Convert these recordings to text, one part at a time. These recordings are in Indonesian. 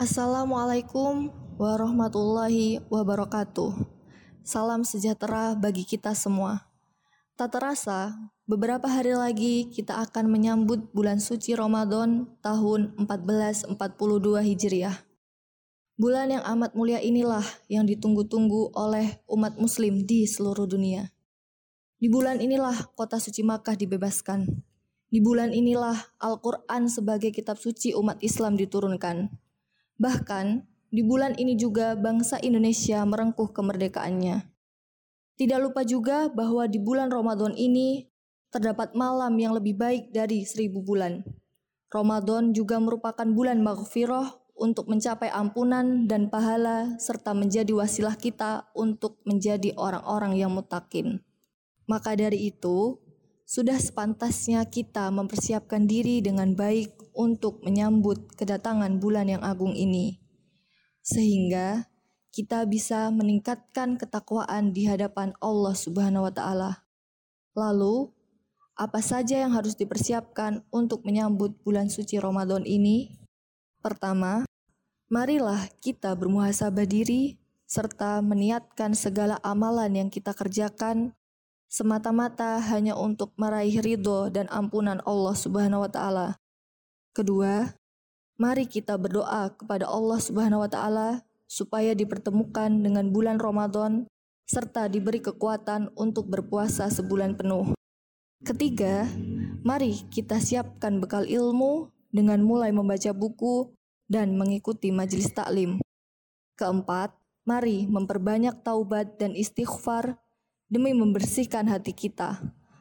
Assalamualaikum warahmatullahi wabarakatuh. Salam sejahtera bagi kita semua. Tak terasa, beberapa hari lagi kita akan menyambut bulan suci Ramadan tahun 1442 Hijriah. Bulan yang amat mulia inilah yang ditunggu-tunggu oleh umat muslim di seluruh dunia. Di bulan inilah kota suci Makkah dibebaskan. Di bulan inilah Al-Quran sebagai kitab suci umat Islam diturunkan. Bahkan, di bulan ini juga bangsa Indonesia merengkuh kemerdekaannya. Tidak lupa juga bahwa di bulan Ramadan ini terdapat malam yang lebih baik dari seribu bulan. Ramadan juga merupakan bulan maghfirah untuk mencapai ampunan dan pahala serta menjadi wasilah kita untuk menjadi orang-orang yang mutakin. Maka dari itu, sudah sepantasnya kita mempersiapkan diri dengan baik untuk menyambut kedatangan bulan yang agung ini, sehingga kita bisa meningkatkan ketakwaan di hadapan Allah Subhanahu wa Ta'ala. Lalu, apa saja yang harus dipersiapkan untuk menyambut bulan suci Ramadan ini? Pertama, marilah kita bermuhasabah diri serta meniatkan segala amalan yang kita kerjakan semata-mata hanya untuk meraih ridho dan ampunan Allah Subhanahu wa taala. Kedua, mari kita berdoa kepada Allah Subhanahu wa taala supaya dipertemukan dengan bulan Ramadan serta diberi kekuatan untuk berpuasa sebulan penuh. Ketiga, mari kita siapkan bekal ilmu dengan mulai membaca buku dan mengikuti majelis taklim. Keempat, mari memperbanyak taubat dan istighfar demi membersihkan hati kita.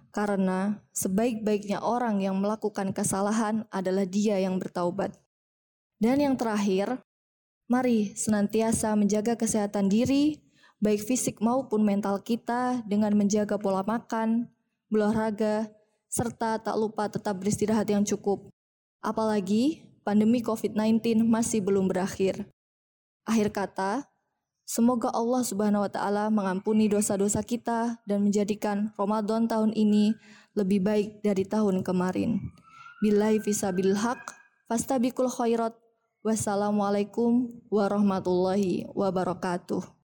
Karena sebaik-baiknya orang yang melakukan kesalahan adalah dia yang bertaubat. Dan yang terakhir, mari senantiasa menjaga kesehatan diri, baik fisik maupun mental kita dengan menjaga pola makan, berolahraga, serta tak lupa tetap beristirahat yang cukup. Apalagi pandemi COVID-19 masih belum berakhir. Akhir kata, Semoga Allah Subhanahu wa taala mengampuni dosa-dosa kita dan menjadikan Ramadan tahun ini lebih baik dari tahun kemarin. Billahi fisabil haq, fastabiqul khairat. Wassalamualaikum warahmatullahi wabarakatuh.